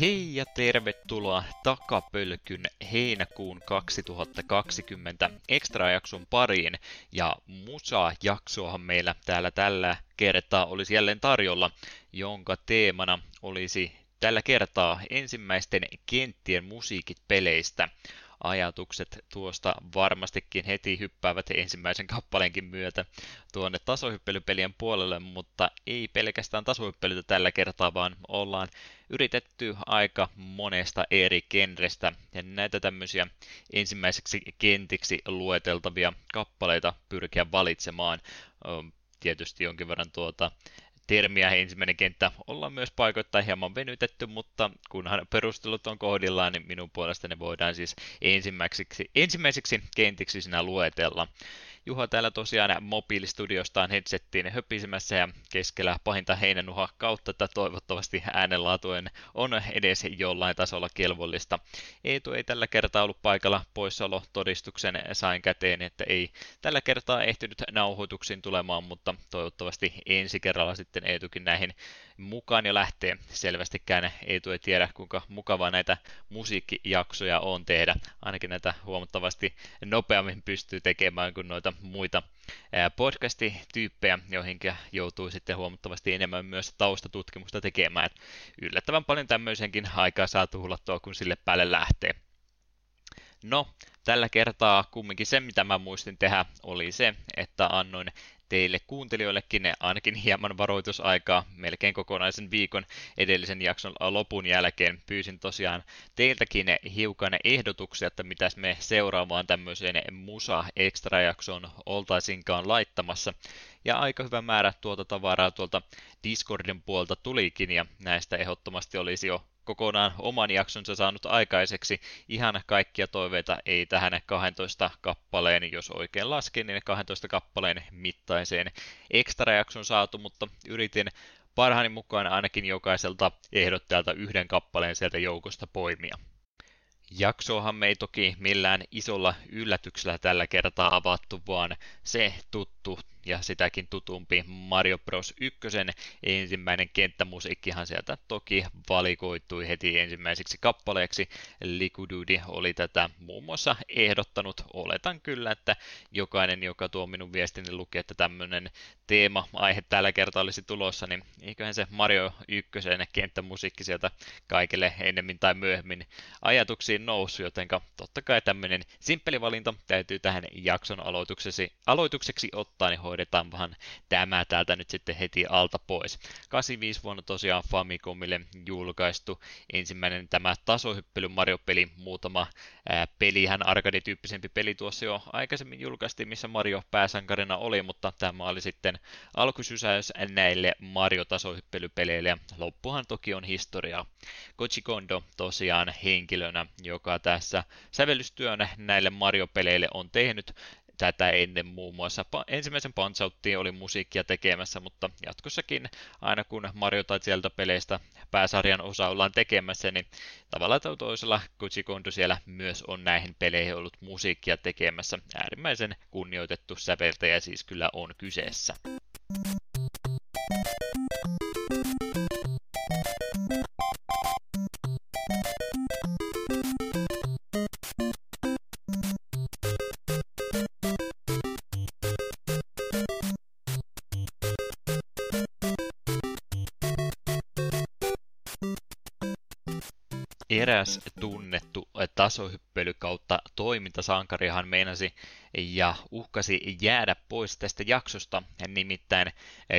Hei ja tervetuloa takapölkyn heinäkuun 2020 extra-jakson pariin. Ja musa-jaksoahan meillä täällä tällä kertaa olisi jälleen tarjolla, jonka teemana olisi tällä kertaa ensimmäisten kenttien musiikit peleistä ajatukset tuosta varmastikin heti hyppäävät ensimmäisen kappaleenkin myötä tuonne tasohyppelypelien puolelle, mutta ei pelkästään tasohyppelytä tällä kertaa, vaan ollaan yritetty aika monesta eri genrestä ja näitä tämmöisiä ensimmäiseksi kentiksi lueteltavia kappaleita pyrkiä valitsemaan. Tietysti jonkin verran tuota termiä ensimmäinen kenttä ollaan myös paikoittain hieman venytetty, mutta kunhan perustelut on kohdillaan, niin minun puolestani voidaan siis ensimmäiseksi, ensimmäiseksi kentiksi sinä luetella. Juha täällä tosiaan mobiilistudiostaan headsettiin höpisemässä ja keskellä pahinta heinänuha kautta, että toivottavasti äänenlaatuen on edes jollain tasolla kelvollista. Eetu ei tällä kertaa ollut paikalla, poissaolo todistuksen sain käteen, että ei tällä kertaa ehtinyt nauhoituksiin tulemaan, mutta toivottavasti ensi kerralla sitten Eetukin näihin mukaan jo lähtee. Selvästikään Eetu ei tiedä, kuinka mukavaa näitä musiikkijaksoja on tehdä. Ainakin näitä huomattavasti nopeammin pystyy tekemään kuin noita muita podcasti-tyyppejä, joihin joutuu sitten huomattavasti enemmän myös taustatutkimusta tekemään. Yllättävän paljon tämmöisenkin aikaa saa tuhlattua, kun sille päälle lähtee. No, tällä kertaa kumminkin se, mitä mä muistin tehdä, oli se, että annoin teille kuuntelijoillekin ainakin hieman varoitusaikaa melkein kokonaisen viikon edellisen jakson lopun jälkeen. Pyysin tosiaan teiltäkin hiukan ehdotuksia, että mitäs me seuraavaan tämmöiseen musa extra jaksoon oltaisinkaan laittamassa. Ja aika hyvä määrä tuota tavaraa tuolta Discordin puolta tulikin ja näistä ehdottomasti olisi jo kokonaan oman jaksonsa saanut aikaiseksi. Ihan kaikkia toiveita ei tähän 12 kappaleen, jos oikein lasken, niin 12 kappaleen mittaiseen ekstra-jakson saatu, mutta yritin parhaani mukaan ainakin jokaiselta ehdottajalta yhden kappaleen sieltä joukosta poimia. Jaksoahan me ei toki millään isolla yllätyksellä tällä kertaa avattu, vaan se tuttu ja sitäkin tutumpi Mario Bros. 1 ensimmäinen kenttämusiikkihan sieltä toki valikoitui heti ensimmäiseksi kappaleeksi. Likududi oli tätä muun muassa ehdottanut. Oletan kyllä, että jokainen, joka tuo minun viestini luki, että tämmöinen teema-aihe tällä kertaa olisi tulossa, niin eiköhän se Mario 1 kenttämusiikki sieltä kaikille ennemmin tai myöhemmin ajatuksiin noussut, joten totta kai tämmöinen simppeli valinta täytyy tähän jakson aloitukseksi, aloitukseksi ottaa, niin hoidetaan vähän tämä täältä nyt sitten heti alta pois. 85 vuonna tosiaan Famicomille julkaistu ensimmäinen tämä tasohyppely Mario-peli, muutama ää, pelihän arcade-tyyppisempi peli tuossa jo aikaisemmin julkaistiin, missä Mario pääsankarina oli, mutta tämä oli sitten alkusysäys näille Mario-tasohyppelypeleille ja loppuhan toki on historiaa. Koji Kondo tosiaan henkilönä, joka tässä sävellystyön näille Mario-peleille on tehnyt, tätä ennen muun muassa ensimmäisen punch oli musiikkia tekemässä, mutta jatkossakin aina kun Mario tai sieltä peleistä pääsarjan osa ollaan tekemässä, niin tavallaan tai toisella Koji Kondo siellä myös on näihin peleihin ollut musiikkia tekemässä. Äärimmäisen kunnioitettu säveltäjä siis kyllä on kyseessä. Eräs tunnettu tasohyppely kautta toimintasankarihan meinasi ja uhkasi jäädä pois tästä jaksosta. Nimittäin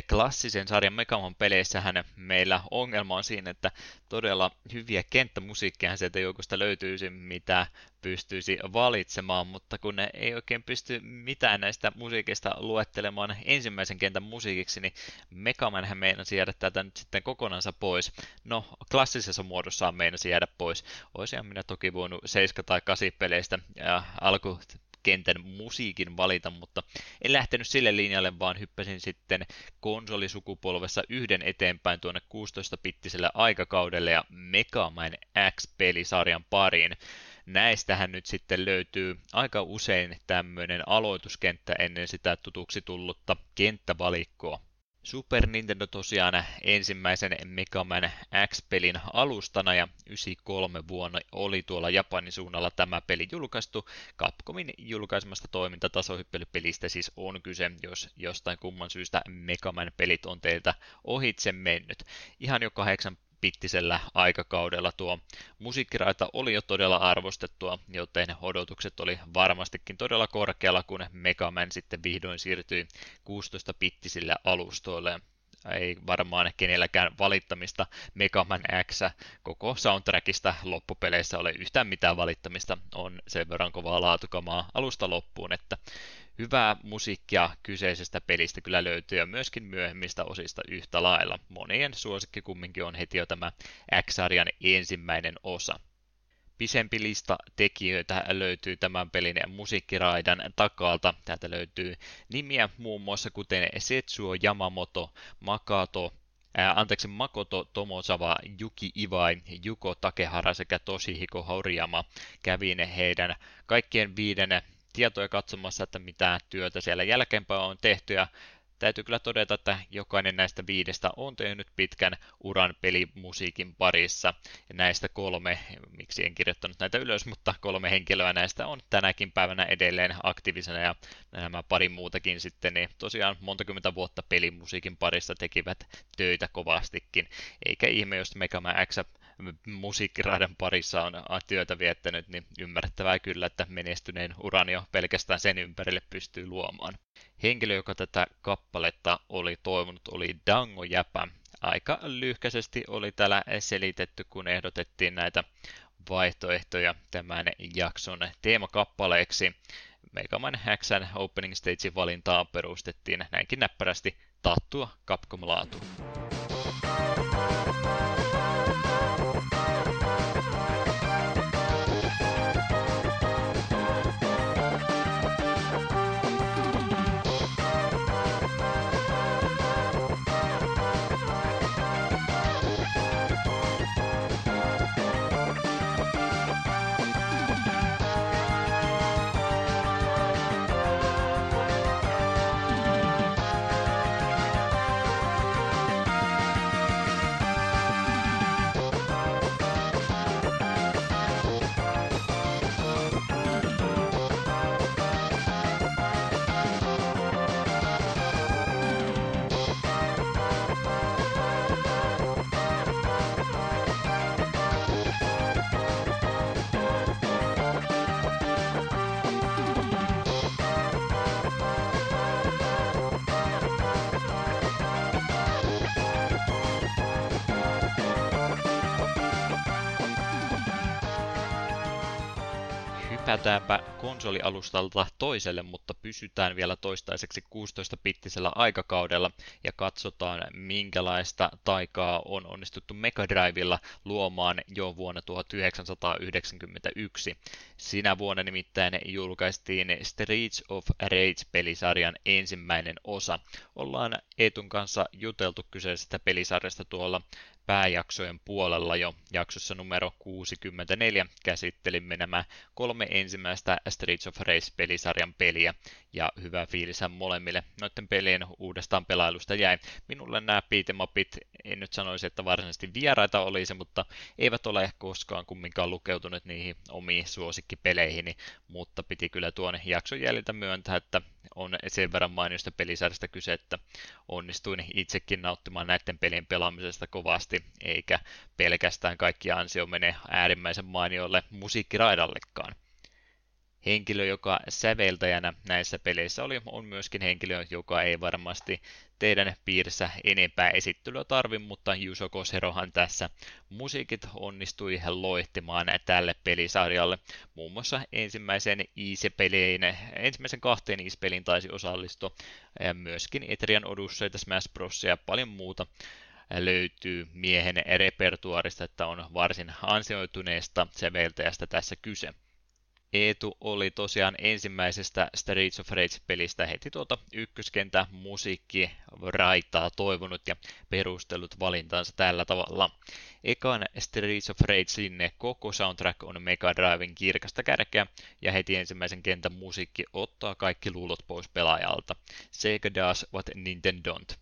klassisen sarjan Megaman peleissähän meillä ongelma on siinä, että todella hyviä kenttämusiikkeja sieltä joukosta löytyisi, mitä pystyisi valitsemaan, mutta kun ne ei oikein pysty mitään näistä musiikista luettelemaan ensimmäisen kentän musiikiksi, niin Megamanhän meinasi jäädä tätä nyt sitten kokonansa pois. No, klassisessa muodossaan meinasi jäädä pois. Oisinhan minä toki voinut 7 tai 8 peleistä ja alku kentän musiikin valita, mutta en lähtenyt sille linjalle, vaan hyppäsin sitten konsolisukupolvessa yhden eteenpäin tuonne 16-pittiselle aikakaudelle ja Mega Man X-pelisarjan pariin. Näistähän nyt sitten löytyy aika usein tämmöinen aloituskenttä ennen sitä tutuksi tullutta kenttävalikkoa. Super Nintendo tosiaan ensimmäisen Mega Man X-pelin alustana ja 93 vuonna oli tuolla Japanin suunnalla tämä peli julkaistu. Capcomin julkaisemasta toimintatasohyppelypelistä siis on kyse, jos jostain kumman syystä Mega Man pelit on teiltä ohitse mennyt. Ihan jo kahdeksan pittisellä aikakaudella. Tuo musiikkiraita oli jo todella arvostettua, joten odotukset oli varmastikin todella korkealla, kun Mega Man sitten vihdoin siirtyi 16-pittisille alustoille ei varmaan kenelläkään valittamista Mega Man X koko soundtrackista loppupeleissä ole yhtään mitään valittamista. On sen verran kovaa laatukamaa alusta loppuun, että hyvää musiikkia kyseisestä pelistä kyllä löytyy ja myöskin myöhemmistä osista yhtä lailla. Monien suosikki kumminkin on heti jo tämä X-sarjan ensimmäinen osa. Pisempi lista tekijöitä löytyy tämän pelin musiikkiraidan takalta. Täältä löytyy nimiä muun muassa kuten Setsuo Yamamoto, Makato, ää, anteeksi, Makoto Tomosawa, Yuki Iwai, Juko Takehara sekä Toshihiko Horiyama. Kävin heidän kaikkien viiden tietoja katsomassa, että mitä työtä siellä jälkeenpäin on tehty ja täytyy kyllä todeta, että jokainen näistä viidestä on tehnyt pitkän uran pelimusiikin parissa. Ja näistä kolme, miksi en kirjoittanut näitä ylös, mutta kolme henkilöä näistä on tänäkin päivänä edelleen aktiivisena ja nämä pari muutakin sitten, niin tosiaan monta kymmentä vuotta pelimusiikin parissa tekivät töitä kovastikin. Eikä ihme, jos Mega X musiikkiradan parissa on työtä viettänyt, niin ymmärrettävää kyllä, että menestyneen uran jo pelkästään sen ympärille pystyy luomaan. Henkilö, joka tätä kappaletta oli toivonut, oli Dango Jäpä. Aika lyhkäisesti oli täällä selitetty, kun ehdotettiin näitä vaihtoehtoja tämän jakson teemakappaleeksi. Mega Man Opening Stage valintaa perustettiin näinkin näppärästi tattua Capcom hypätäänpä konsolialustalta toiselle, mutta pysytään vielä toistaiseksi 16-pittisellä aikakaudella ja katsotaan, minkälaista taikaa on onnistuttu Mega Drivella luomaan jo vuonna 1991. Sinä vuonna nimittäin julkaistiin Streets of Rage-pelisarjan ensimmäinen osa. Ollaan Eetun kanssa juteltu kyseisestä pelisarjasta tuolla pääjaksojen puolella jo. Jaksossa numero 64 käsittelimme nämä kolme ensimmäistä Streets of Race-pelisarjan peliä, ja hyvä fiilishän molemmille noiden pelien uudestaan pelailusta jäi. Minulle nämä beatemapit, en nyt sanoisi, että varsinaisesti vieraita olisi, mutta eivät ole koskaan kumminkaan lukeutuneet niihin omiin suosikkipeleihin, mutta piti kyllä tuon jakson jäljiltä myöntää, että on sen verran mainiosta pelisarjasta kyse, että onnistuin itsekin nauttimaan näiden pelien pelaamisesta kovasti, eikä pelkästään kaikki ansio mene äärimmäisen mainiolle musiikkiraidallekaan henkilö, joka säveltäjänä näissä peleissä oli, on myöskin henkilö, joka ei varmasti teidän piirissä enempää esittelyä tarvi, mutta Juso Koserohan tässä musiikit onnistui loihtimaan tälle pelisarjalle. Muun muassa ensimmäisen Easy-peliin, ensimmäisen kahteen Easy-peliin taisi osallistua, myöskin Etrian Odusseita, Smash Bros. ja paljon muuta löytyy miehen repertuarista, että on varsin ansioituneesta säveltäjästä tässä kyse. Eetu oli tosiaan ensimmäisestä Streets of Rage-pelistä heti tuota ykköskentä musiikki raitaa toivonut ja perustellut valintansa tällä tavalla. Ekan Streets of Ragein koko soundtrack on Mega Driven kirkasta kärkeä ja heti ensimmäisen kentän musiikki ottaa kaikki luulot pois pelaajalta. Sega does what Nintendo don't.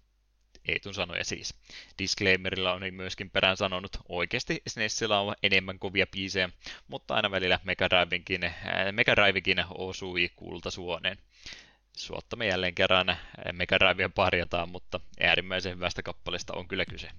Eetun sanoja siis. Disclaimerilla on myöskin perään sanonut, oikeasti SNESillä on enemmän kovia biisejä, mutta aina välillä Mega Drivekin, äh, Mega Drivekin osui kultasuoneen. Suottamme jälleen kerran Mega Drivea parjataan, mutta äärimmäisen hyvästä kappaleesta on kyllä kyse.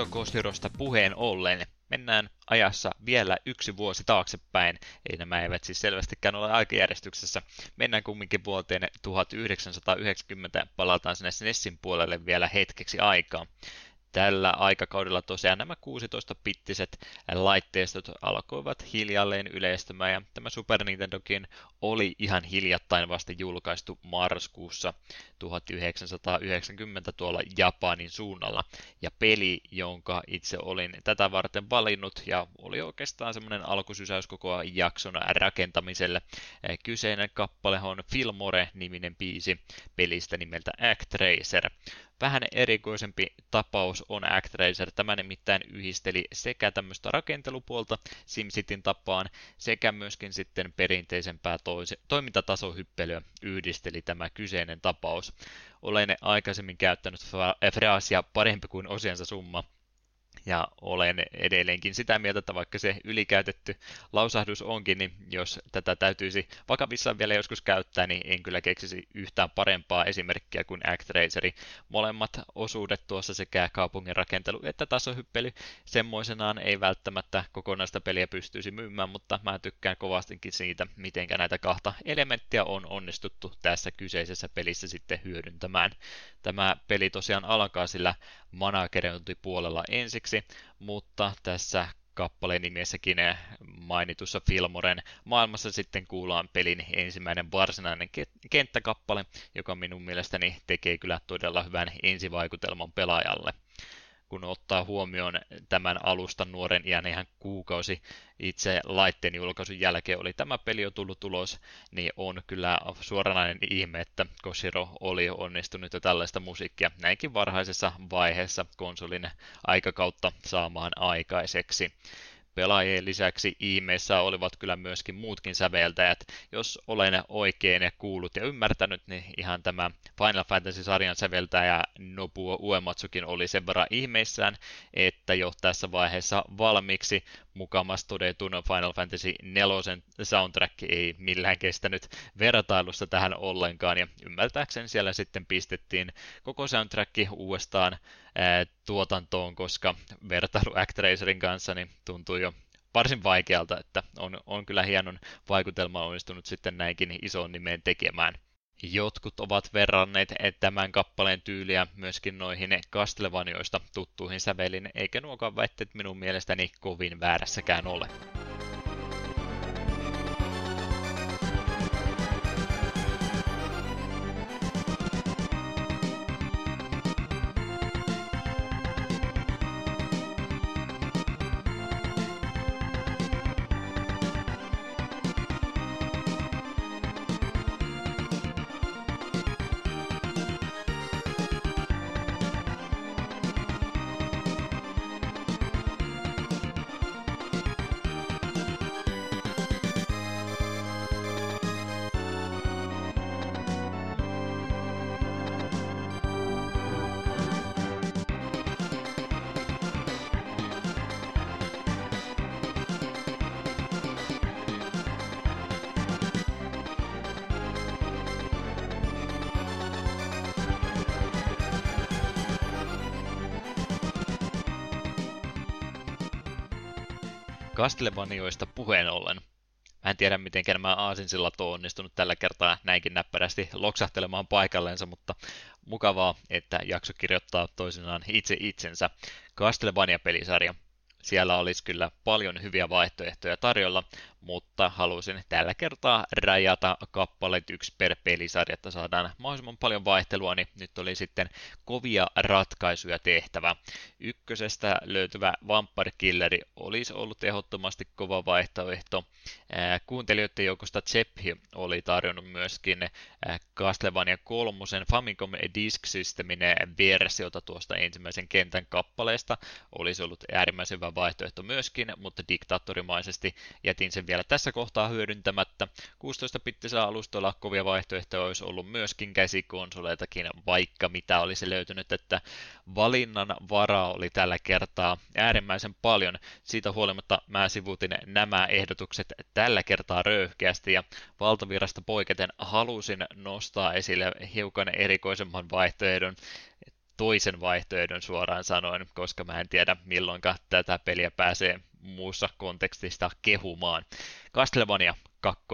Yusio Koshirosta puheen ollen. Mennään ajassa vielä yksi vuosi taaksepäin. Ei nämä eivät siis selvästikään ole aikajärjestyksessä. Mennään kumminkin vuoteen 1990, palataan sinne SNESin puolelle vielä hetkeksi aikaa. Tällä aikakaudella tosiaan nämä 16-pittiset laitteistot alkoivat hiljalleen yleistymään ja tämä Super Nintendokin oli ihan hiljattain vasta julkaistu marraskuussa 1990 tuolla Japanin suunnalla. Ja peli, jonka itse olin tätä varten valinnut ja oli oikeastaan semmoinen alkusysäys koko jakson rakentamiselle. Kyseinen kappale on Filmore-niminen biisi pelistä nimeltä Actracer. Vähän erikoisempi tapaus on ActRaiser. Tämä nimittäin yhdisteli sekä tämmöistä rakentelupuolta SimCityn tapaan, sekä myöskin sitten perinteisempää toise- toimintatasohyppelyä yhdisteli tämä kyseinen tapaus. Olen aikaisemmin käyttänyt fraasia parempi kuin osiansa summa, ja olen edelleenkin sitä mieltä, että vaikka se ylikäytetty lausahdus onkin, niin jos tätä täytyisi vakavissaan vielä joskus käyttää, niin en kyllä keksisi yhtään parempaa esimerkkiä kuin ActRaceri. Molemmat osuudet tuossa sekä kaupungin rakentelu että tasohyppely semmoisenaan ei välttämättä kokonaista peliä pystyisi myymään, mutta mä tykkään kovastikin siitä, miten näitä kahta elementtiä on onnistuttu tässä kyseisessä pelissä sitten hyödyntämään. Tämä peli tosiaan alkaa sillä managerointipuolella ensiksi, mutta tässä kappaleen nimessäkin mainitussa Filmoren maailmassa sitten kuullaan pelin ensimmäinen varsinainen kenttäkappale, joka minun mielestäni tekee kyllä todella hyvän ensivaikutelman pelaajalle kun ottaa huomioon tämän alustan nuoren iän ihan kuukausi itse laitteen julkaisun jälkeen oli tämä peli jo tullut tulos, niin on kyllä suoranainen ihme, että Koshiro oli onnistunut jo tällaista musiikkia näinkin varhaisessa vaiheessa konsolin aikakautta saamaan aikaiseksi pelaajien lisäksi ihmeessä olivat kyllä myöskin muutkin säveltäjät. Jos olen oikein kuullut ja ymmärtänyt, niin ihan tämä Final Fantasy-sarjan säveltäjä Nobuo Uematsukin oli sen verran ihmeissään, että jo tässä vaiheessa valmiiksi mukamas todetun Final Fantasy 4 soundtrack ei millään kestänyt vertailussa tähän ollenkaan, ja ymmärtääkseni siellä sitten pistettiin koko soundtrack uudestaan tuotantoon, koska vertailu Actracerin kanssa niin tuntuu jo varsin vaikealta, että on, on kyllä hienon vaikutelma onnistunut sitten näinkin isoon nimeen tekemään. Jotkut ovat verranneet tämän kappaleen tyyliä myöskin noihin Castlevaniaista tuttuihin sävelin, eikä nuokaan väitteet minun mielestäni kovin väärässäkään ole. Castlevanioista puheen ollen. Mä en tiedä, miten nämä aasinsillat on onnistunut tällä kertaa näinkin näppärästi loksahtelemaan paikallensa, mutta mukavaa, että jakso kirjoittaa toisinaan itse itsensä. Castlevania-pelisarja siellä olisi kyllä paljon hyviä vaihtoehtoja tarjolla, mutta halusin tällä kertaa rajata kappaleet yksi per pelisarja, että saadaan mahdollisimman paljon vaihtelua, niin nyt oli sitten kovia ratkaisuja tehtävä. Ykkösestä löytyvä Vampire Killeri olisi ollut ehdottomasti kova vaihtoehto. Kuuntelijoiden joukosta Zephi oli tarjonnut myöskin Castlevania 3 Famicom Disk Systemin versiota tuosta ensimmäisen kentän kappaleesta. Olisi ollut äärimmäisen hyvä vaihtoehto myöskin, mutta diktaattorimaisesti jätin sen vielä tässä kohtaa hyödyntämättä. 16-pittisellä alustoilla kovia vaihtoehtoja olisi ollut myöskin käsikonsoleitakin, vaikka mitä olisi löytynyt, että valinnan varaa oli tällä kertaa äärimmäisen paljon. Siitä huolimatta mä sivuutin nämä ehdotukset tällä kertaa röyhkeästi ja valtavirasta poiketen halusin nostaa esille hiukan erikoisemman vaihtoehdon, toisen vaihtoehdon suoraan sanoen, koska mä en tiedä milloin tätä peliä pääsee muussa kontekstista kehumaan. Castlevania 2.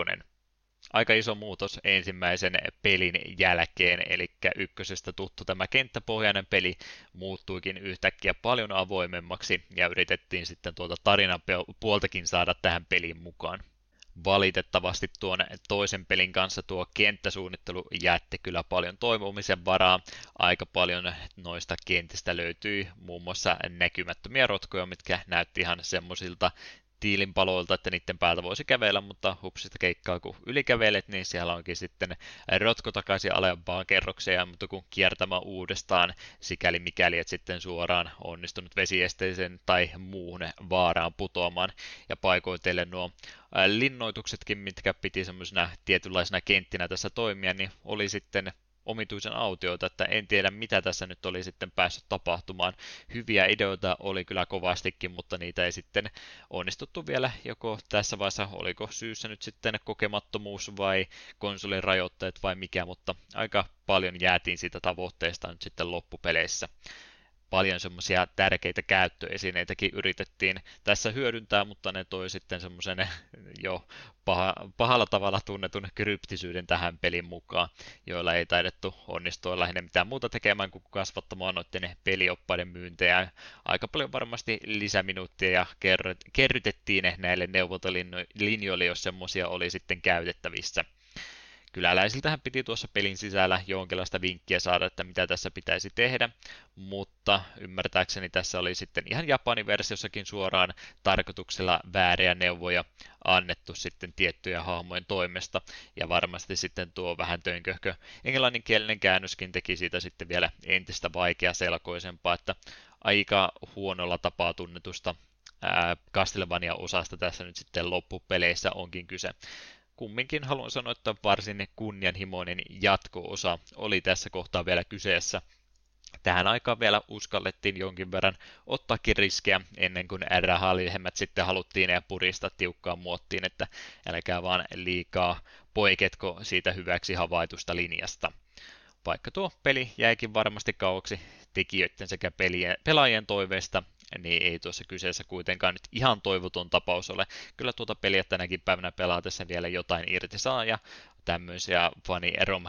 Aika iso muutos ensimmäisen pelin jälkeen, eli ykkösestä tuttu tämä kenttäpohjainen peli muuttuikin yhtäkkiä paljon avoimemmaksi ja yritettiin sitten tuota tarinan puoltakin saada tähän peliin mukaan valitettavasti tuon toisen pelin kanssa tuo kenttäsuunnittelu jätti kyllä paljon toivomisen varaa. Aika paljon noista kentistä löytyi muun muassa näkymättömiä rotkoja, mitkä näytti ihan semmoisilta tiilinpaloilta, että niiden päältä voisi kävellä, mutta hupsista keikkaa kun ylikävelet, niin siellä onkin sitten rotko takaisin alempaan kerrokseen, mutta kun kiertämään uudestaan, sikäli mikäli et sitten suoraan onnistunut vesiesteisen tai muuhun vaaraan putoamaan, ja paikoitelle nuo linnoituksetkin, mitkä piti semmoisena tietynlaisena kenttinä tässä toimia, niin oli sitten omituisen autioita, että en tiedä mitä tässä nyt oli sitten päässyt tapahtumaan. Hyviä ideoita oli kyllä kovastikin, mutta niitä ei sitten onnistuttu vielä joko tässä vaiheessa, oliko syyssä nyt sitten kokemattomuus vai konsolin rajoitteet vai mikä, mutta aika paljon jäätiin siitä tavoitteesta nyt sitten loppupeleissä paljon semmoisia tärkeitä käyttöesineitäkin yritettiin tässä hyödyntää, mutta ne toi sitten semmoisen jo paha, pahalla tavalla tunnetun kryptisyyden tähän pelin mukaan, joilla ei taidettu onnistua lähinnä mitään muuta tekemään kuin kasvattamaan noiden pelioppaiden myyntejä. Aika paljon varmasti lisäminuuttia ja kerrytettiin näille neuvontalinjoille, jos semmoisia oli sitten käytettävissä kyläläisiltähän piti tuossa pelin sisällä jonkinlaista vinkkiä saada, että mitä tässä pitäisi tehdä, mutta ymmärtääkseni tässä oli sitten ihan Japanin versiossakin suoraan tarkoituksella vääriä neuvoja annettu sitten tiettyjä hahmojen toimesta, ja varmasti sitten tuo vähän tönköhkö englanninkielinen käännöskin teki siitä sitten vielä entistä vaikea selkoisempaa, että aika huonolla tapaa tunnetusta Castlevania-osasta tässä nyt sitten loppupeleissä onkin kyse kumminkin haluan sanoa, että varsin kunnianhimoinen jatko-osa oli tässä kohtaa vielä kyseessä. Tähän aikaan vielä uskallettiin jonkin verran ottaakin riskejä ennen kuin R-halihemmät sitten haluttiin ja puristaa tiukkaan muottiin, että älkää vaan liikaa poiketko siitä hyväksi havaitusta linjasta. Vaikka tuo peli jäikin varmasti kauaksi tekijöiden sekä pelaajien toiveista, niin ei tuossa kyseessä kuitenkaan nyt ihan toivoton tapaus ole. Kyllä tuota peliä tänäkin päivänä pelaatessa vielä jotain irti saa, ja tämmöisiä fani rom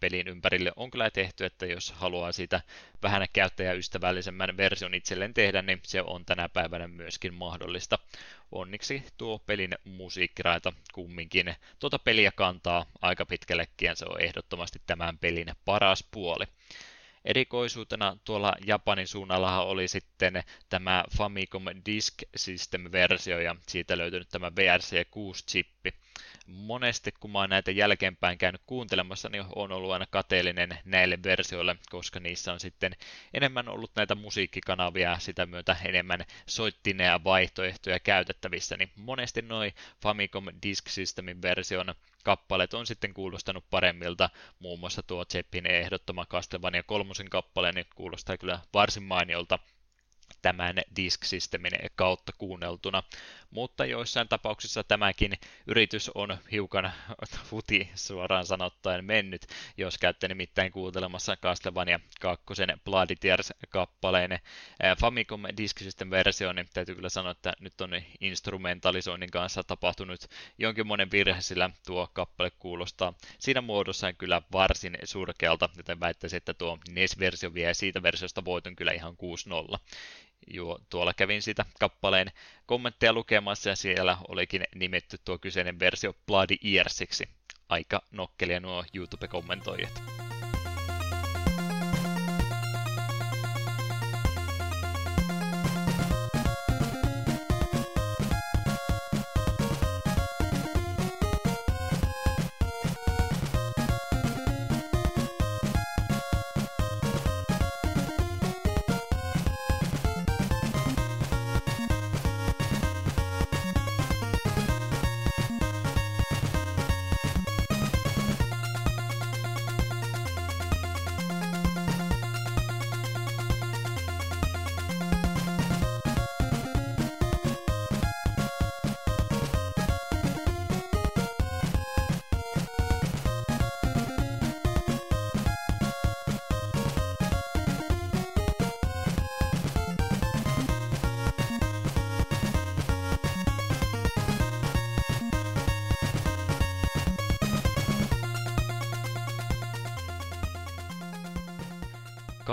pelin ympärille on kyllä tehty, että jos haluaa siitä vähän käyttäjäystävällisemmän version itselleen tehdä, niin se on tänä päivänä myöskin mahdollista. Onneksi tuo pelin musiikkiraita kumminkin tuota peliä kantaa aika pitkällekin, ja se on ehdottomasti tämän pelin paras puoli. Erikoisuutena tuolla Japanin suunnalla oli sitten tämä Famicom Disk System-versio ja siitä löytynyt tämä VRC6-chippi. Monesti kun mä oon näitä jälkeenpäin käynyt kuuntelemassa, niin on ollut aina kateellinen näille versioille, koska niissä on sitten enemmän ollut näitä musiikkikanavia sitä myötä enemmän soittineja vaihtoehtoja käytettävissä, niin monesti noin Famicom Disk Systemin version kappaleet on sitten kuulostanut paremmilta, muun muassa tuo Zeppin ehdottoma Castlevania kolmosen kappale, niin kuulostaa kyllä varsin mainiolta tämän disk kautta kuunneltuna. Mutta joissain tapauksissa tämäkin yritys on hiukan futi suoraan sanottaen mennyt, jos käytte nimittäin kuuntelemassa Castlevania 2 Bloody Tears-kappaleen Famicom Disk System versio, niin täytyy kyllä sanoa, että nyt on instrumentalisoinnin kanssa tapahtunut jonkinmoinen virhe, sillä tuo kappale kuulostaa siinä muodossa kyllä varsin surkealta, joten väittäisin, että tuo NES-versio vie siitä versiosta voiton kyllä ihan 6-0. Joo, tuolla kävin sitä kappaleen kommentteja lukemassa ja siellä olikin nimetty tuo kyseinen versio Bloody Earsiksi. Aika nokkelia nuo YouTube-kommentoijat.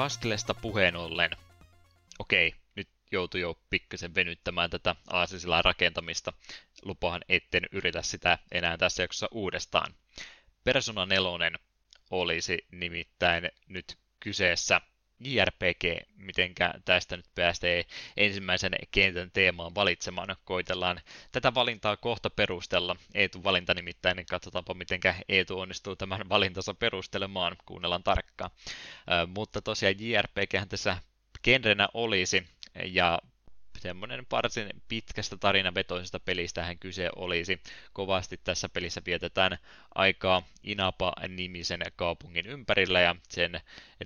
Kastlesta puheen ollen, okei, nyt joutui jo pikkasen venyttämään tätä aasisilla rakentamista. Lupahan etten yritä sitä enää tässä jaksossa uudestaan. Persona 4 olisi nimittäin nyt kyseessä JRPG, mitenkä tästä nyt päästään ensimmäisen kentän teemaan valitsemaan. Koitellaan tätä valintaa kohta perustella. Eetu valinta nimittäin, niin katsotaanpa mitenkä Eetu onnistuu tämän valintansa perustelemaan. Kuunnellaan tarkkaan. mutta tosiaan JRPG tässä genrenä olisi, ja semmoinen varsin pitkästä tarinavetoisesta pelistä kyse olisi. Kovasti tässä pelissä vietetään aikaa Inapa-nimisen kaupungin ympärillä ja sen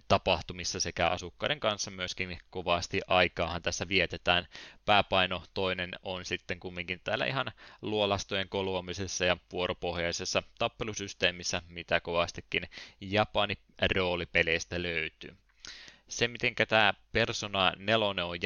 tapahtumissa sekä asukkaiden kanssa myöskin kovasti aikaahan tässä vietetään. Pääpaino toinen on sitten kumminkin täällä ihan luolastojen koluamisessa ja vuoropohjaisessa tappelusysteemissä, mitä kovastikin Japani roolipeleistä löytyy se, miten tämä Persona 4 on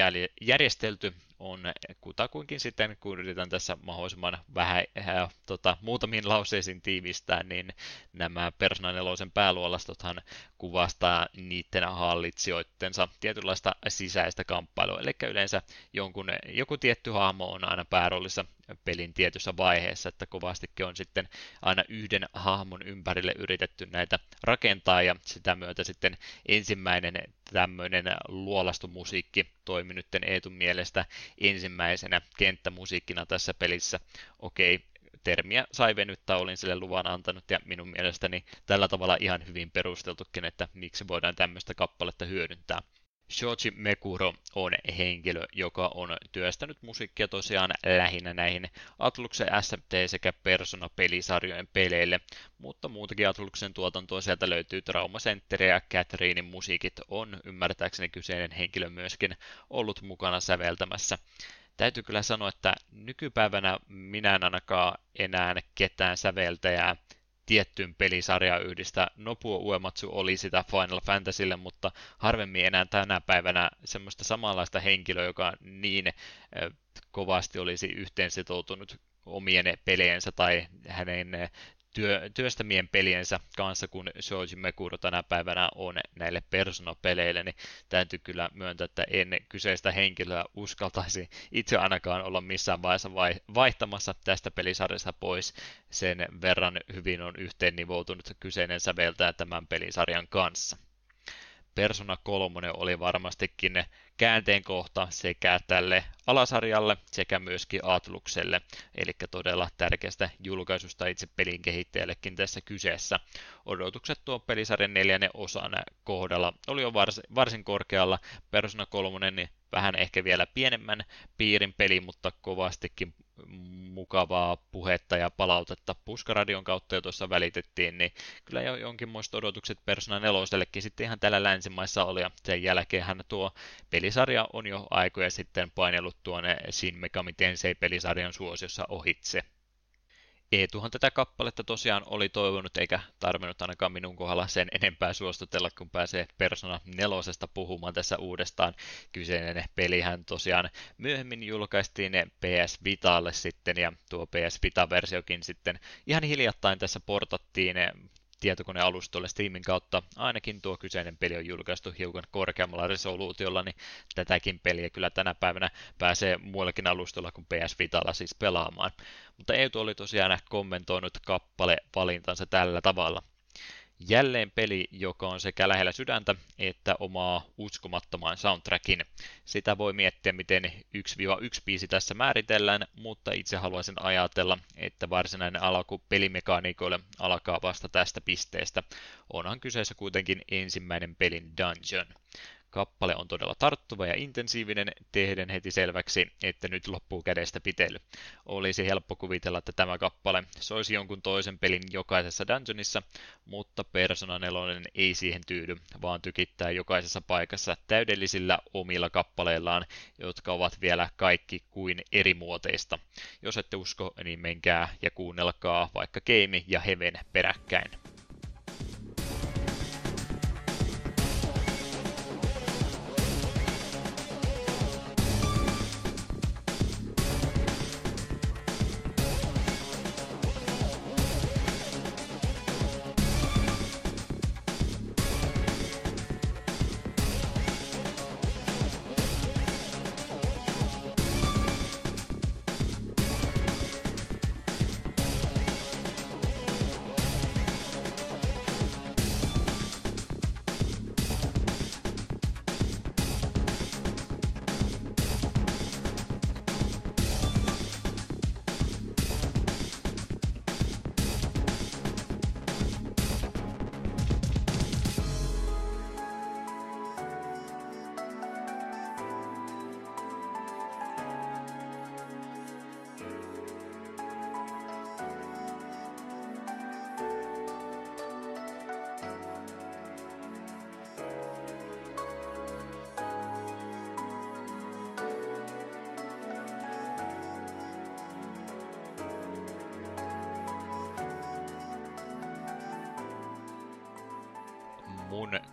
järjestelty, on kutakuinkin sitten, kun yritän tässä mahdollisimman vähän äh, tota, muutamiin lauseisiin tiivistää, niin nämä Persona 4 pääluolastothan kuvastaa niiden hallitsijoittensa tietynlaista sisäistä kamppailua, eli yleensä jonkun, joku tietty hahmo on aina pääroolissa pelin tietyssä vaiheessa, että kovastikin on sitten aina yhden hahmon ympärille yritetty näitä rakentaa, ja sitä myötä sitten ensimmäinen tämmöinen luolastumusiikki toimi nyt Eetun mielestä ensimmäisenä kenttämusiikkina tässä pelissä. Okei, termiä sai venyttää, olin sille luvan antanut ja minun mielestäni tällä tavalla ihan hyvin perusteltukin, että miksi voidaan tämmöistä kappaletta hyödyntää. Shoji Mekuro on henkilö, joka on työstänyt musiikkia tosiaan lähinnä näihin Atluxen SMT sekä Persona-pelisarjojen peleille, mutta muutakin Atluxen tuotantoa sieltä löytyy Trauma Center ja Catherinein musiikit on ymmärtääkseni kyseinen henkilö myöskin ollut mukana säveltämässä. Täytyy kyllä sanoa, että nykypäivänä minä en ainakaan enää ketään säveltäjää tiettyyn pelisarjaan yhdistä. Nobuo Uematsu oli sitä Final Fantasylle, mutta harvemmin enää tänä päivänä semmoista samanlaista henkilöä, joka niin kovasti olisi yhteen sitoutunut omien peleensä tai hänen työ, työstämien peliensä kanssa, kun Shoji Mekuro tänä päivänä on näille Persona-peleille, niin täytyy kyllä myöntää, että en kyseistä henkilöä uskaltaisi itse ainakaan olla missään vaiheessa vaihtamassa tästä pelisarjasta pois. Sen verran hyvin on yhteen nivoutunut kyseinen säveltäjä tämän pelisarjan kanssa. Persona 3 oli varmastikin käänteen kohta sekä tälle alasarjalle sekä myöskin Atlukselle, eli todella tärkeästä julkaisusta itse pelin kehittäjällekin tässä kyseessä. Odotukset tuo pelisarjan neljännen osan kohdalla oli jo varsin, varsin korkealla. Persona 3 niin vähän ehkä vielä pienemmän piirin peli, mutta kovastikin mukavaa puhetta ja palautetta Puskaradion kautta jo tuossa välitettiin, niin kyllä jo jonkinmoiset odotukset Persona 4 sitten ihan täällä länsimaissa oli, ja sen jälkeen tuo pelisarja on jo aikoja sitten painellut tuonne Shin Megami Tensei-pelisarjan suosiossa ohitse. Eetuhan tätä kappaletta tosiaan oli toivonut, eikä tarvinnut ainakaan minun kohdalla sen enempää suostutella, kun pääsee Persona 4 puhumaan tässä uudestaan. Kyseinen pelihän tosiaan myöhemmin julkaistiin PS Vitalle sitten, ja tuo PS Vita-versiokin sitten ihan hiljattain tässä portattiin tietokonealustolle Steamin kautta. Ainakin tuo kyseinen peli on julkaistu hiukan korkeammalla resoluutiolla, niin tätäkin peliä kyllä tänä päivänä pääsee muillakin alustolla kuin PS Vitalla siis pelaamaan. Mutta Eetu oli tosiaan kommentoinut kappale valintansa tällä tavalla. Jälleen peli, joka on sekä lähellä sydäntä että omaa uskomattoman soundtrackin. Sitä voi miettiä, miten 1-1 biisi tässä määritellään, mutta itse haluaisin ajatella, että varsinainen alku pelimekaniikoille alkaa vasta tästä pisteestä. Onhan kyseessä kuitenkin ensimmäinen pelin dungeon. Kappale on todella tarttuva ja intensiivinen, tehden heti selväksi, että nyt loppuu kädestä pitely. Olisi helppo kuvitella, että tämä kappale soisi jonkun toisen pelin jokaisessa dungeonissa, mutta Persona 4 ei siihen tyydy, vaan tykittää jokaisessa paikassa täydellisillä omilla kappaleillaan, jotka ovat vielä kaikki kuin erimuoteista. Jos ette usko, niin menkää ja kuunnelkaa vaikka Game ja Heaven peräkkäin.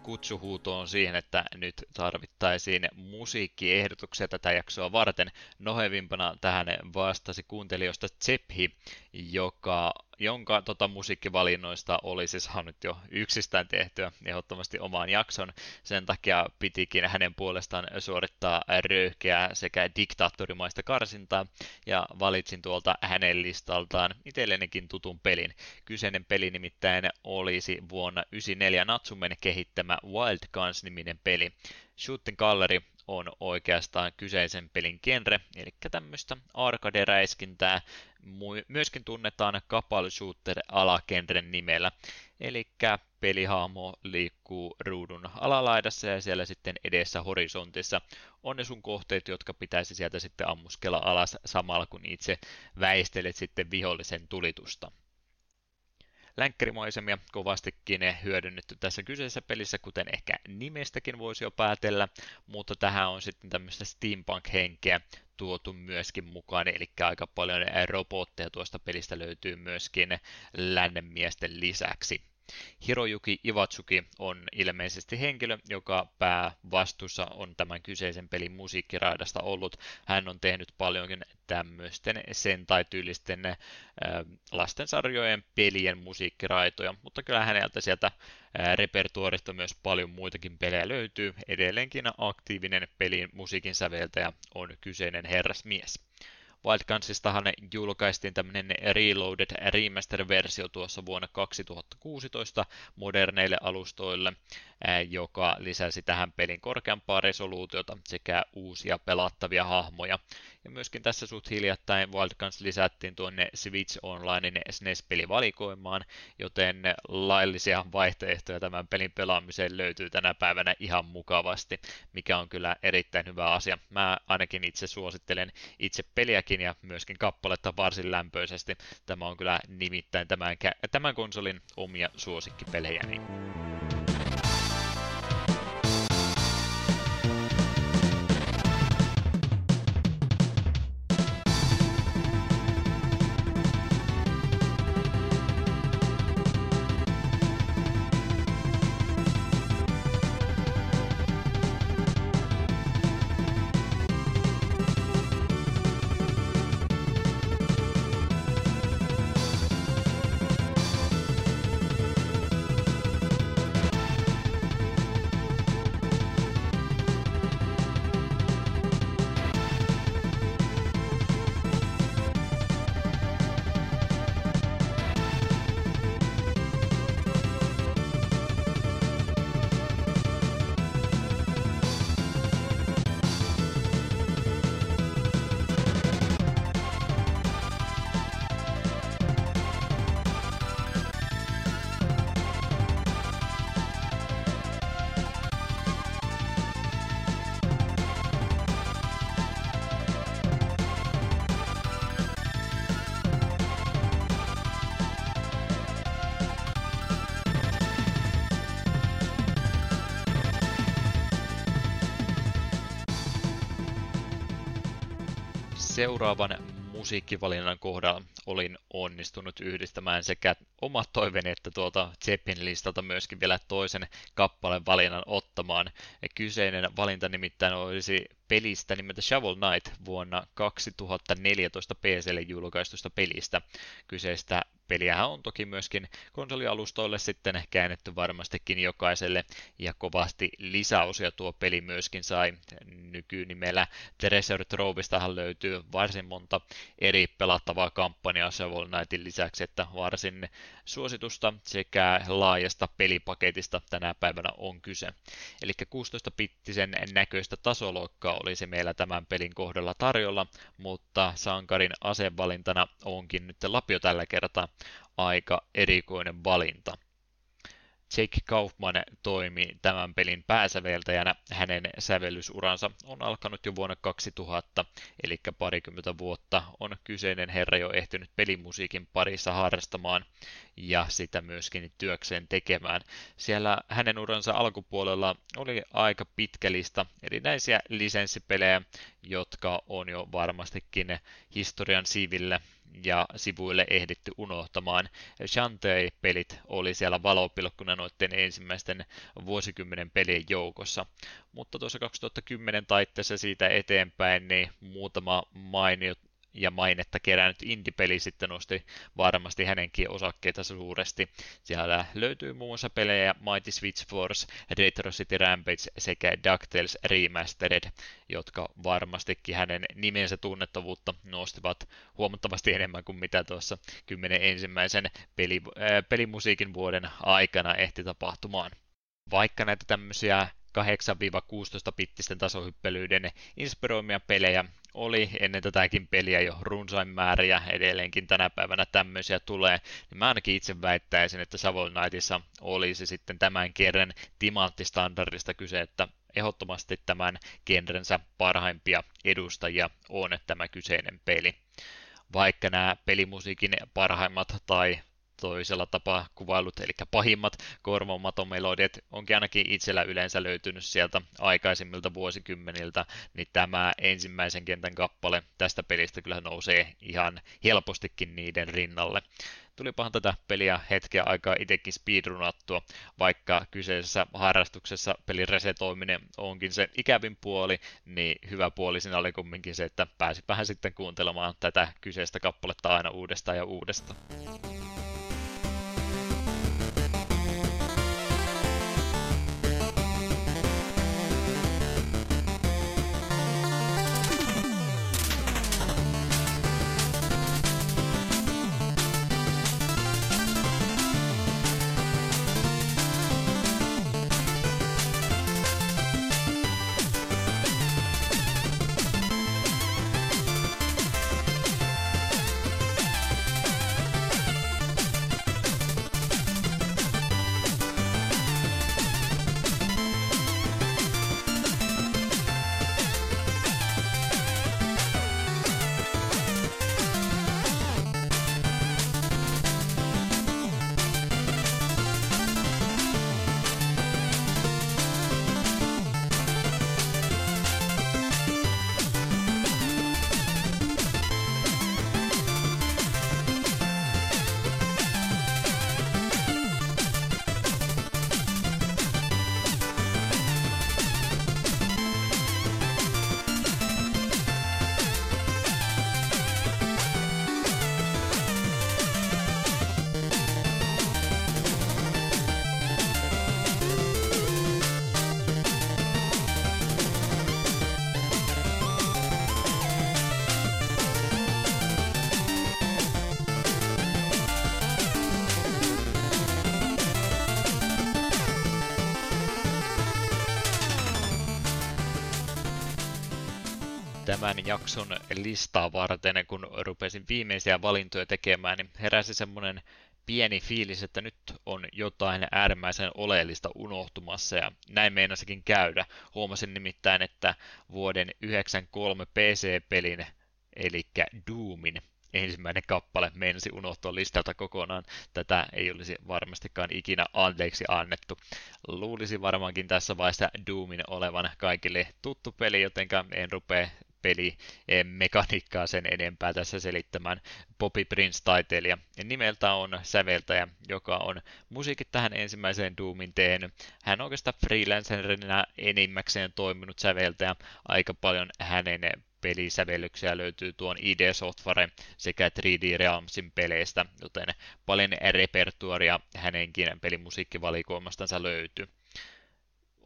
Kutsuhuutoon siihen, että nyt tarvittaisiin musiikkiehdotuksia tätä jaksoa varten. Nohevimpana tähän vastasi kuuntelijoista Tsephi, joka jonka tota, musiikkivalinnoista olisi saanut jo yksistään tehtyä ehdottomasti omaan jakson. Sen takia pitikin hänen puolestaan suorittaa röyhkeää sekä diktaattorimaista karsintaa, ja valitsin tuolta hänen listaltaan itsellenikin tutun pelin. Kyseinen peli nimittäin olisi vuonna 1994 Natsumen kehittämä Wild Guns-niminen peli. Shooting Gallery on oikeastaan kyseisen pelin genre, eli tämmöistä arcade-räiskintää. Myöskin tunnetaan couple shooter alagenren nimellä, eli pelihahmo liikkuu ruudun alalaidassa ja siellä sitten edessä horisontissa on ne sun kohteet, jotka pitäisi sieltä sitten ammuskella alas samalla kun itse väistelet sitten vihollisen tulitusta länkkärimaisemia kovastikin hyödynnetty tässä kyseisessä pelissä, kuten ehkä nimestäkin voisi jo päätellä, mutta tähän on sitten tämmöistä steampunk-henkeä tuotu myöskin mukaan, eli aika paljon robotteja tuosta pelistä löytyy myöskin lännenmiesten lisäksi. Hirojuki Iwatsuki on ilmeisesti henkilö, joka päävastuussa on tämän kyseisen pelin musiikkiraidasta ollut. Hän on tehnyt paljonkin tämmöisten sen tai tyylisten äh, lastensarjojen pelien musiikkiraitoja, mutta kyllä häneltä sieltä äh, repertuarista myös paljon muitakin pelejä löytyy. Edelleenkin aktiivinen pelin musiikin säveltäjä on kyseinen herrasmies. Wild Gunsistahan julkaistiin tämmöinen Reloaded Remaster-versio tuossa vuonna 2016 moderneille alustoille, joka lisäsi tähän pelin korkeampaa resoluutiota sekä uusia pelattavia hahmoja. Ja myöskin tässä suht hiljattain Wild Guns lisättiin tuonne Switch Onlinein SNES-pelivalikoimaan, joten laillisia vaihtoehtoja tämän pelin pelaamiseen löytyy tänä päivänä ihan mukavasti, mikä on kyllä erittäin hyvä asia. Mä ainakin itse suosittelen itse peliäkin ja myöskin kappaletta varsin lämpöisesti. Tämä on kyllä nimittäin tämän, tämän konsolin omia suosikkipelejäni. Seuraavan musiikkivalinnan kohdalla olin onnistunut yhdistämään sekä omat toiveeni että tuolta Zeppin listalta myöskin vielä toisen kappaleen valinnan ottamaan. Kyseinen valinta nimittäin olisi pelistä nimeltä Shovel Knight vuonna 2014 PClle julkaistusta pelistä. Kyseistä peliähän on toki myöskin konsolialustoille sitten käännetty varmastikin jokaiselle, ja kovasti lisäosia tuo peli myöskin sai. Nykynimellä Treasure Trovistahan löytyy varsin monta eri pelattavaa kampanjaa Shovel Knightin lisäksi, että varsin suositusta sekä laajasta pelipaketista tänä päivänä on kyse. Eli 16-pittisen näköistä tasoloikkaa oli se meillä tämän pelin kohdalla tarjolla, mutta sankarin asevalintana onkin nyt Lapio tällä kertaa aika erikoinen valinta. Jake Kaufman toimi tämän pelin pääsäveltäjänä. Hänen sävellysuransa on alkanut jo vuonna 2000, eli parikymmentä vuotta on kyseinen herra jo ehtinyt pelimusiikin parissa harrastamaan ja sitä myöskin työkseen tekemään. Siellä hänen uransa alkupuolella oli aika pitkä lista erinäisiä lisenssipelejä, jotka on jo varmastikin historian siiville ja sivuille ehditty unohtamaan. Shantae-pelit oli siellä valopilkkuna noiden ensimmäisten vuosikymmenen pelien joukossa. Mutta tuossa 2010 taitteessa siitä eteenpäin niin muutama mainio mainetta kerännyt indie-peli sitten nosti varmasti hänenkin osakkeita suuresti. Siellä löytyy muun muassa pelejä Mighty Switch Force, Retro City Rampage sekä DuckTales Remastered, jotka varmastikin hänen nimensä tunnettavuutta nostivat huomattavasti enemmän kuin mitä tuossa kymmenen ensimmäisen peli, äh, pelimusiikin vuoden aikana ehti tapahtumaan. Vaikka näitä tämmöisiä 8-16-pittisten tasohyppelyiden inspiroimia pelejä oli ennen tätäkin peliä jo runsain määriä, edelleenkin tänä päivänä tämmöisiä tulee, niin mä ainakin itse väittäisin, että Savon Knightissa olisi sitten tämän kerran timanttistandardista kyse, että ehdottomasti tämän genrensä parhaimpia edustajia on tämä kyseinen peli. Vaikka nämä pelimusiikin parhaimmat tai toisella tapaa kuvailut, eli pahimmat korvamaton-melodiat onkin ainakin itsellä yleensä löytynyt sieltä aikaisimmilta vuosikymmeniltä, niin tämä ensimmäisen kentän kappale tästä pelistä kyllä nousee ihan helpostikin niiden rinnalle. Tulipahan tätä peliä hetkeä aikaa itsekin speedrunattua, vaikka kyseisessä harrastuksessa pelin resetoiminen onkin se ikävin puoli, niin hyvä puoli siinä oli kumminkin se, että pääsipähän sitten kuuntelemaan tätä kyseistä kappaletta aina uudestaan ja uudestaan. Tämän jakson listaa varten, kun rupesin viimeisiä valintoja tekemään, niin heräsi semmoinen pieni fiilis, että nyt on jotain äärimmäisen oleellista unohtumassa ja näin meinasikin käydä. Huomasin nimittäin, että vuoden 93 PC-pelin, eli Doomin ensimmäinen kappale meinasi unohtua listalta kokonaan. Tätä ei olisi varmastikaan ikinä anteeksi annettu. Luulisi varmaankin tässä vaiheessa Doomin olevan kaikille tuttu peli, jotenka en rupea peli mekaniikkaa sen enempää tässä selittämään. Bobby Prince taiteilija nimeltä on säveltäjä, joka on musiikit tähän ensimmäiseen Doomin tehnyt. Hän on oikeastaan freelancerina enimmäkseen toiminut säveltäjä. Aika paljon hänen pelisävellyksiä löytyy tuon ID Software sekä 3D Realmsin peleistä, joten paljon repertuaria hänenkin pelimusiikkivalikoimastansa löytyy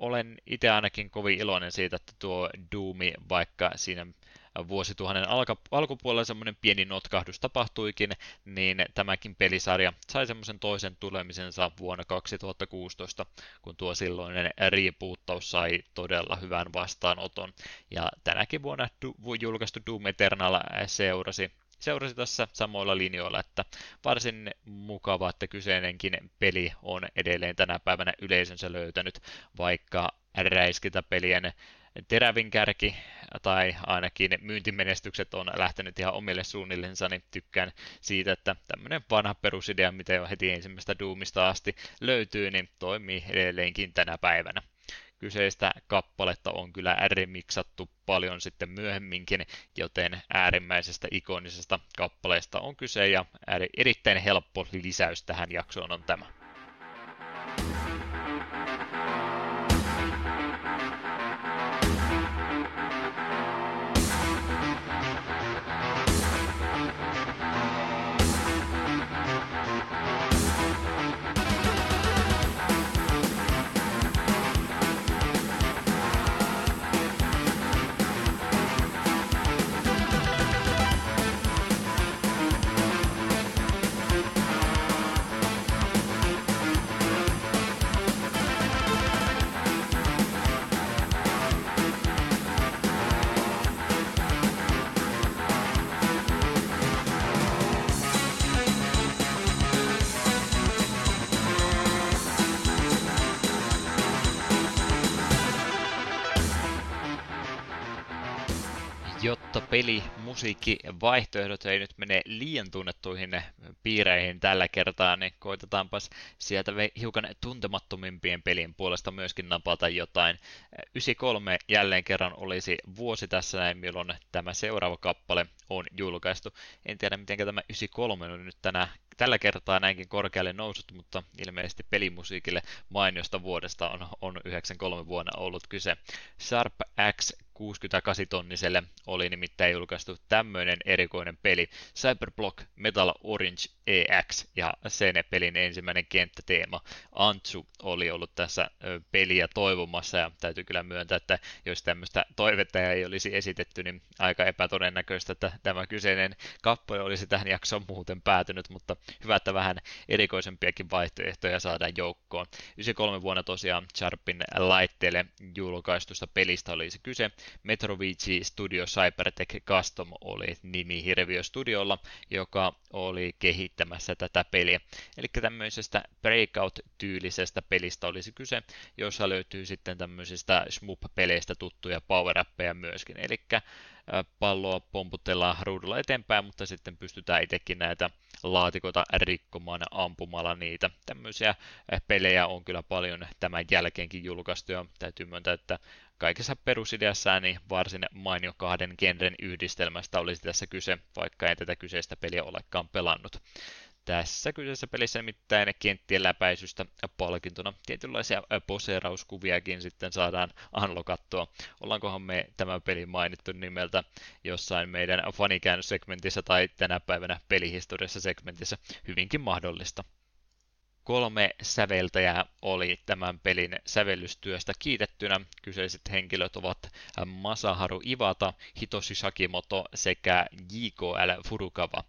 olen itse ainakin kovin iloinen siitä, että tuo Doomi, vaikka siinä vuosituhannen alka, alkupuolella semmoinen pieni notkahdus tapahtuikin, niin tämäkin pelisarja sai semmoisen toisen tulemisensa vuonna 2016, kun tuo silloinen riipuuttaus sai todella hyvän vastaanoton. Ja tänäkin vuonna du- julkaistu Doom Eternal seurasi seurasi tässä samoilla linjoilla, että varsin mukava, että kyseinenkin peli on edelleen tänä päivänä yleisönsä löytänyt, vaikka räiskintäpelien terävin kärki tai ainakin myyntimenestykset on lähtenyt ihan omille suunnillensa, niin tykkään siitä, että tämmöinen vanha perusidea, mitä jo heti ensimmäistä Doomista asti löytyy, niin toimii edelleenkin tänä päivänä. Kyseistä kappaletta on kyllä remiksattu paljon sitten myöhemminkin, joten äärimmäisestä ikonisesta kappaleesta on kyse ja erittäin helppo lisäys tähän jaksoon on tämä. Peli, musiikki, vaihtoehdot ei nyt mene liian tunnettuihin piireihin tällä kertaa, niin koitetaanpas sieltä hiukan tuntemattomimpien pelien puolesta myöskin napata jotain. 93 jälleen kerran olisi vuosi tässä näin, milloin tämä seuraava kappale on julkaistu. En tiedä, miten tämä 93 on nyt tänä, tällä kertaa näinkin korkealle noussut, mutta ilmeisesti pelimusiikille mainiosta vuodesta on, on 93 vuonna ollut kyse. Sharp X 68-tonniselle oli nimittäin julkaistu tämmöinen erikoinen peli, Cyberblock Metal Orange EX, ja sen pelin ensimmäinen kenttäteema, Antsu, oli ollut tässä peliä toivomassa, ja täytyy kyllä myöntää, että jos tämmöistä toivetta ei olisi esitetty, niin aika epätodennäköistä, että tämä kyseinen kappale olisi tähän jaksoon muuten päätynyt, mutta hyvä, että vähän erikoisempiakin vaihtoehtoja saadaan joukkoon. 93 vuonna tosiaan Sharpin laitteelle julkaistusta pelistä olisi kyse, Metrovici Studio Cybertech Custom oli nimi Hirviö Studiolla, joka oli kehittämässä tätä peliä. Eli tämmöisestä Breakout-tyylisestä pelistä olisi kyse, jossa löytyy sitten tämmöisistä Shmup-peleistä tuttuja power myöskin. Eli palloa pomputellaan ruudulla eteenpäin, mutta sitten pystytään itsekin näitä laatikoita rikkomaan ampumalla niitä. Tämmöisiä pelejä on kyllä paljon tämän jälkeenkin julkaistu ja täytyy myöntää, että kaikessa perusideassaan niin varsin mainio kahden genren yhdistelmästä olisi tässä kyse, vaikka en tätä kyseistä peliä olekaan pelannut. Tässä kyseisessä pelissä nimittäin kenttien läpäisystä palkintona tietynlaisia poseerauskuviakin sitten saadaan unlockattua. Ollaankohan me tämä peli mainittu nimeltä jossain meidän fanikäännössegmentissä tai tänä päivänä pelihistoriassa segmentissä hyvinkin mahdollista. Kolme säveltäjää oli tämän pelin sävellystyöstä kiitettynä. Kyseiset henkilöt ovat Masaharu Iwata, Hitoshi Sakimoto sekä JKL Furukawa.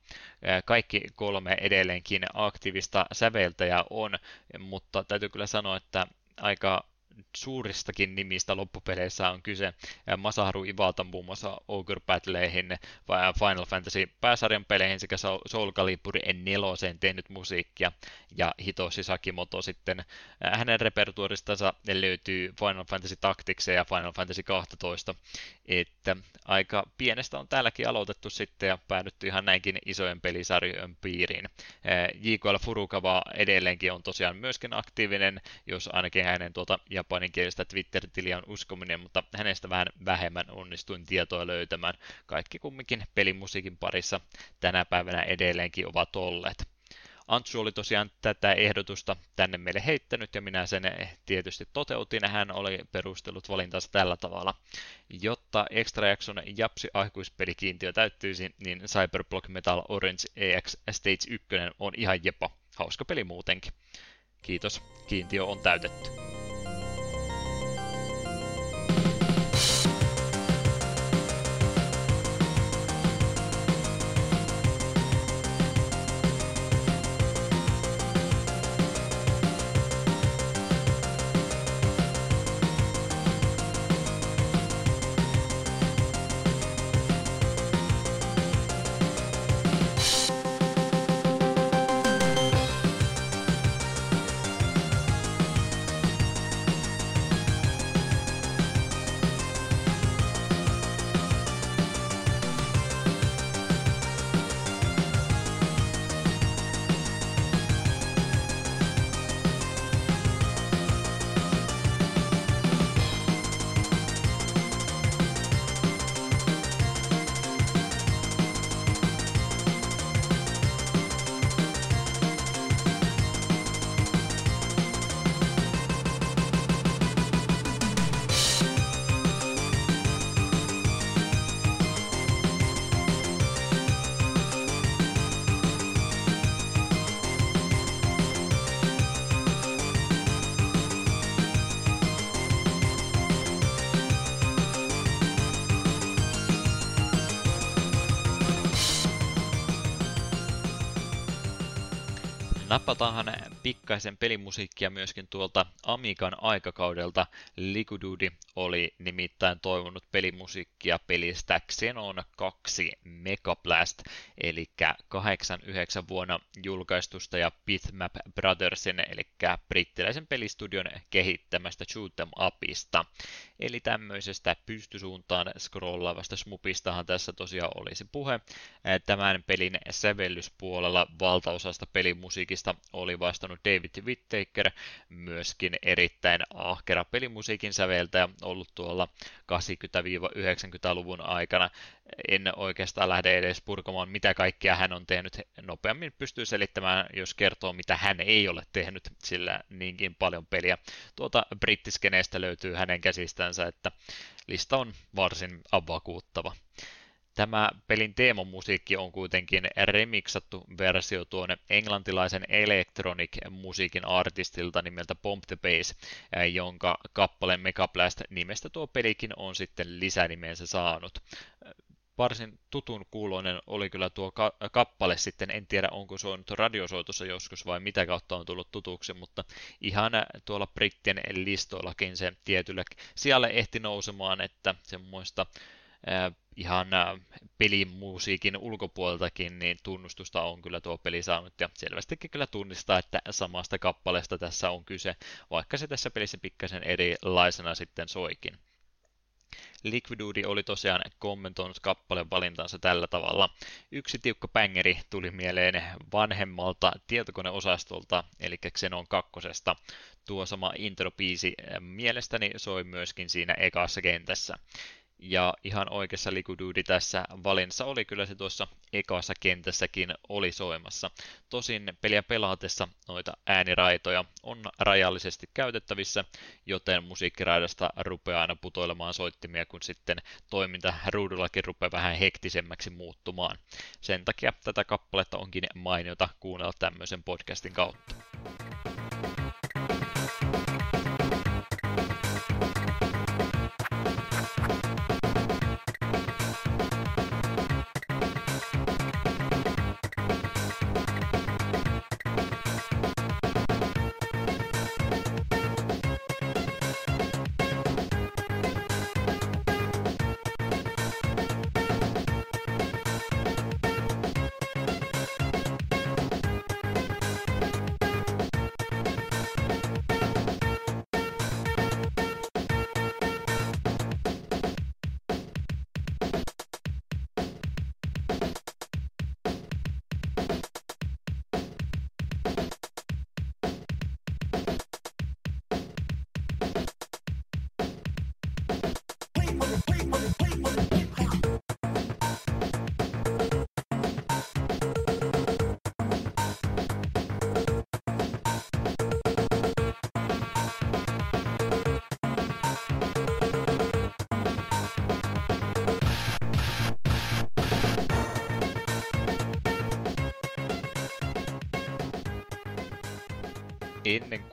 Kaikki kolme edelleenkin aktiivista säveltäjää on, mutta täytyy kyllä sanoa, että aika suuristakin nimistä loppupeleissä on kyse. Masaharu Iwata muun muassa Ogre Battleihin, Final Fantasy pääsarjan peleihin sekä Soul Calibur 4 tehnyt musiikkia ja Hitoshi Sakimoto sitten hänen repertuaristansa löytyy Final Fantasy Tactics ja Final Fantasy 12, että aika pienestä on täälläkin aloitettu sitten ja päädytty ihan näinkin isojen pelisarjojen piiriin. JKL Furukawa edelleenkin on tosiaan myöskin aktiivinen, jos ainakin hänen tuota japaninkielistä Twitter-tiliä on uskominen, mutta hänestä vähän vähemmän onnistuin tietoa löytämään. Kaikki kumminkin pelimusiikin parissa tänä päivänä edelleenkin ovat olleet. Antsu oli tosiaan tätä ehdotusta tänne meille heittänyt ja minä sen tietysti toteutin. Hän oli perustellut valintansa tällä tavalla. Jotta Extra jakson Japsi aikuispelikiintiö täyttyisi, niin Cyberblock Metal Orange EX Stage 1 on ihan jepa. Hauska peli muutenkin. Kiitos, kiintiö on täytetty. Napataanhan pikkaisen pelimusiikkia myöskin tuolta Amigan aikakaudelta. Likududi oli nimittäin toivonut pelimusiikkia pelistä Xenon 2 Megablast, eli 89 vuonna julkaistusta ja Bitmap Brothersin, eli brittiläisen pelistudion kehittämästä shoot'em upista. Eli tämmöisestä pystysuuntaan scrollaavasta smupistahan tässä tosiaan olisi puhe. Tämän pelin sävellyspuolella valtaosasta pelimusiikista oli vastannut David Whittaker, myöskin erittäin ahkera pelimusiikin säveltäjä, ollut tuolla 80-90-luvun aikana. En oikeastaan lähde edes purkamaan, mitä kaikkea hän on tehnyt. Nopeammin pystyy selittämään, jos kertoo, mitä hän ei ole tehnyt, sillä niinkin paljon peliä. Tuota brittiskeneestä löytyy hänen käsistänsä, että lista on varsin vakuuttava. Tämä pelin teemamusiikki on kuitenkin remiksattu versio tuonne englantilaisen electronic-musiikin artistilta nimeltä Pomp the Bass, jonka kappaleen Megablast nimestä tuo pelikin on sitten lisänimensä saanut. Varsin tutun kuuloinen oli kyllä tuo ka- kappale sitten, en tiedä onko se on radiosoitossa joskus vai mitä kautta on tullut tutuksi, mutta ihan tuolla brittien listoillakin se tietyllä siellä ehti nousemaan, että semmoista ihan pelin musiikin ulkopuoleltakin, niin tunnustusta on kyllä tuo peli saanut, ja selvästikin kyllä tunnistaa, että samasta kappaleesta tässä on kyse, vaikka se tässä pelissä pikkasen erilaisena sitten soikin. Liquidudy oli tosiaan kommentoinut kappaleen valintansa tällä tavalla. Yksi tiukka pängeri tuli mieleen vanhemmalta tietokoneosastolta, eli Xenon 2. Tuo sama intropiisi mielestäni soi myöskin siinä ekassa kentässä. Ja ihan oikeassa Likududi tässä valinnassa oli kyllä se tuossa ekassa kentässäkin oli soimassa. Tosin peliä pelaatessa noita ääniraitoja on rajallisesti käytettävissä, joten musiikkiraidasta rupeaa aina putoilemaan soittimia, kun sitten toiminta ruudullakin rupeaa vähän hektisemmäksi muuttumaan. Sen takia tätä kappaletta onkin mainiota kuunnella tämmöisen podcastin kautta.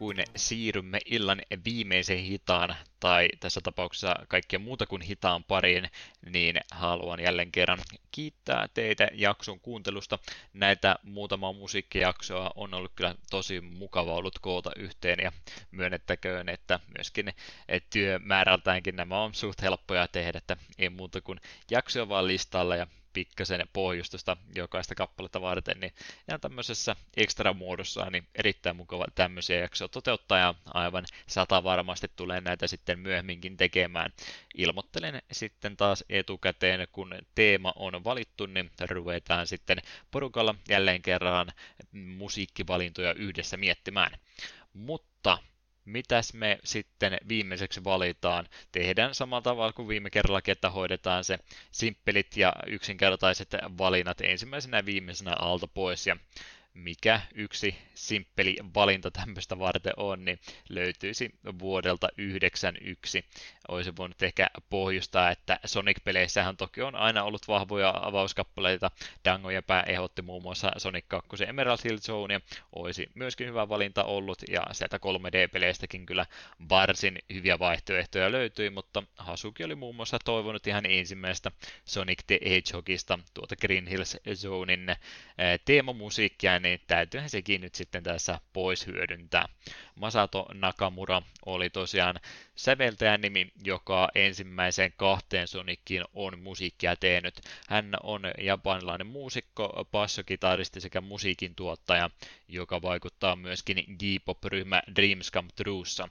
Kuin siirrymme illan viimeisen hitaan, tai tässä tapauksessa kaikkea muuta kuin hitaan pariin, niin haluan jälleen kerran kiittää teitä jakson kuuntelusta. Näitä muutama musiikkijaksoa on ollut kyllä tosi mukava ollut koota yhteen, ja myönnettäköön, että myöskin työmäärältäänkin nämä on suht helppoja tehdä, että ei muuta kuin jaksoja vaan listalla ja pikkasen pohjustusta jokaista kappaletta varten, niin ihan tämmöisessä ekstra muodossa niin erittäin mukava tämmöisiä jaksoja toteuttaa ja aivan sata varmasti tulee näitä sitten myöhemminkin tekemään. Ilmoittelen sitten taas etukäteen, kun teema on valittu, niin ruvetaan sitten porukalla jälleen kerran musiikkivalintoja yhdessä miettimään. Mutta mitäs me sitten viimeiseksi valitaan. Tehdään samalla tavalla kuin viime kerralla, että hoidetaan se simppelit ja yksinkertaiset valinnat ensimmäisenä ja viimeisenä alta pois. Ja mikä yksi simppeli valinta tämmöistä varten on, niin löytyisi vuodelta 91. Olisi voinut ehkä pohjustaa, että Sonic-peleissähän toki on aina ollut vahvoja avauskappaleita. Dango ja Pää ehdotti muun muassa Sonic 2 Emerald Hill Zone, olisi myöskin hyvä valinta ollut, ja sieltä 3D-peleistäkin kyllä varsin hyviä vaihtoehtoja löytyi, mutta Hasuki oli muun muassa toivonut ihan ensimmäistä Sonic the Hedgehogista, tuota Green Hills Zonein eh, niin täytyyhän sekin nyt sitten tässä pois hyödyntää. Masato Nakamura oli tosiaan säveltäjän nimi, joka ensimmäiseen kahteen Soniciin on musiikkia tehnyt. Hän on japanilainen muusikko, bassokitaristi sekä musiikin tuottaja, joka vaikuttaa myöskin J-pop-ryhmä Dreams Come Truessa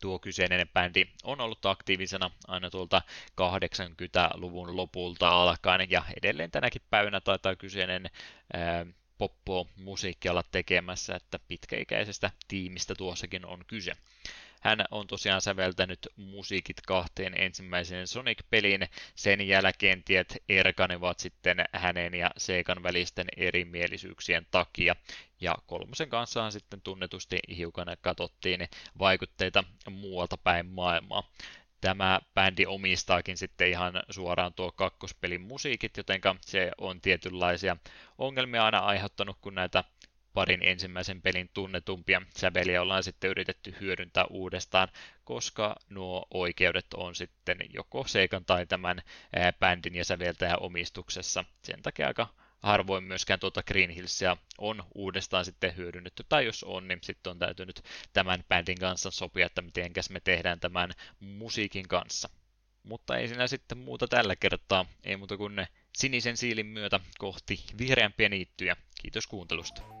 tuo kyseinen bändi on ollut aktiivisena aina tuolta 80-luvun lopulta alkaen ja edelleen tänäkin päivänä taitaa kyseinen ää, poppo musiikkialla tekemässä, että pitkäikäisestä tiimistä tuossakin on kyse. Hän on tosiaan säveltänyt musiikit kahteen ensimmäiseen Sonic-peliin. Sen jälkeen tiet erkanevat sitten hänen ja Seikan välisten erimielisyyksien takia. Ja kolmosen kanssa sitten tunnetusti hiukan katsottiin vaikutteita muualta päin maailmaa tämä bändi omistaakin sitten ihan suoraan tuo kakkospelin musiikit, jotenka se on tietynlaisia ongelmia aina aiheuttanut, kun näitä parin ensimmäisen pelin tunnetumpia säveliä ollaan sitten yritetty hyödyntää uudestaan, koska nuo oikeudet on sitten joko Seikan tai tämän bändin ja säveltäjän omistuksessa. Sen takia aika harvoin myöskään tuota Green Hillsia on uudestaan sitten hyödynnetty, tai jos on, niin sitten on täytynyt tämän bändin kanssa sopia, että miten me tehdään tämän musiikin kanssa. Mutta ei siinä sitten muuta tällä kertaa, ei muuta kuin sinisen siilin myötä kohti vihreämpiä niittyjä. Kiitos kuuntelusta.